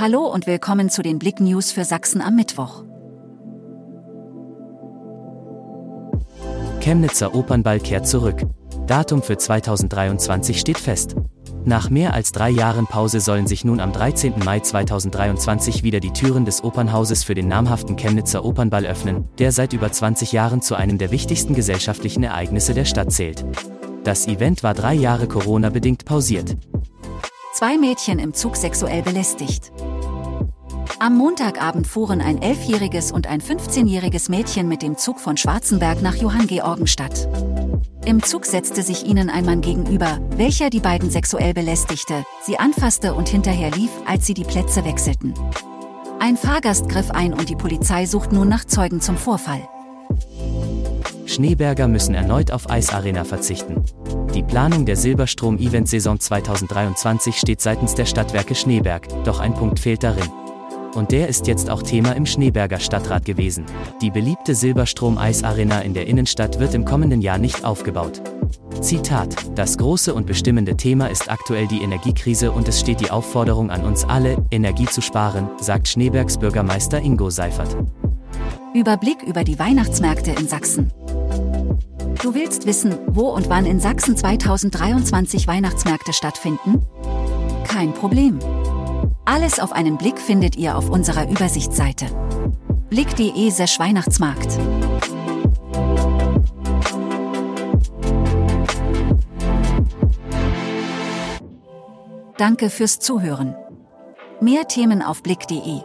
Hallo und willkommen zu den Blick News für Sachsen am Mittwoch. Chemnitzer Opernball kehrt zurück. Datum für 2023 steht fest. Nach mehr als drei Jahren Pause sollen sich nun am 13. Mai 2023 wieder die Türen des Opernhauses für den namhaften Chemnitzer Opernball öffnen, der seit über 20 Jahren zu einem der wichtigsten gesellschaftlichen Ereignisse der Stadt zählt. Das Event war drei Jahre Corona-bedingt pausiert. Zwei Mädchen im Zug sexuell belästigt. Am Montagabend fuhren ein elfjähriges und ein 15-jähriges Mädchen mit dem Zug von Schwarzenberg nach Johanngeorgenstadt. Im Zug setzte sich ihnen ein Mann gegenüber, welcher die beiden sexuell belästigte, sie anfasste und hinterher lief, als sie die Plätze wechselten. Ein Fahrgast griff ein und die Polizei sucht nun nach Zeugen zum Vorfall. Schneeberger müssen erneut auf Eisarena verzichten. Die Planung der Silberstrom-Event-Saison 2023 steht seitens der Stadtwerke Schneeberg, doch ein Punkt fehlt darin. Und der ist jetzt auch Thema im Schneeberger Stadtrat gewesen. Die beliebte Silberstrom-Eisarena in der Innenstadt wird im kommenden Jahr nicht aufgebaut. Zitat: Das große und bestimmende Thema ist aktuell die Energiekrise und es steht die Aufforderung an uns alle, Energie zu sparen, sagt Schneebergs Bürgermeister Ingo Seifert. Überblick über die Weihnachtsmärkte in Sachsen. Du willst wissen, wo und wann in Sachsen 2023 Weihnachtsmärkte stattfinden? Kein Problem. Alles auf einen Blick findet ihr auf unserer Übersichtsseite. Blick.de Weihnachtsmarkt. Danke fürs Zuhören. Mehr Themen auf Blick.de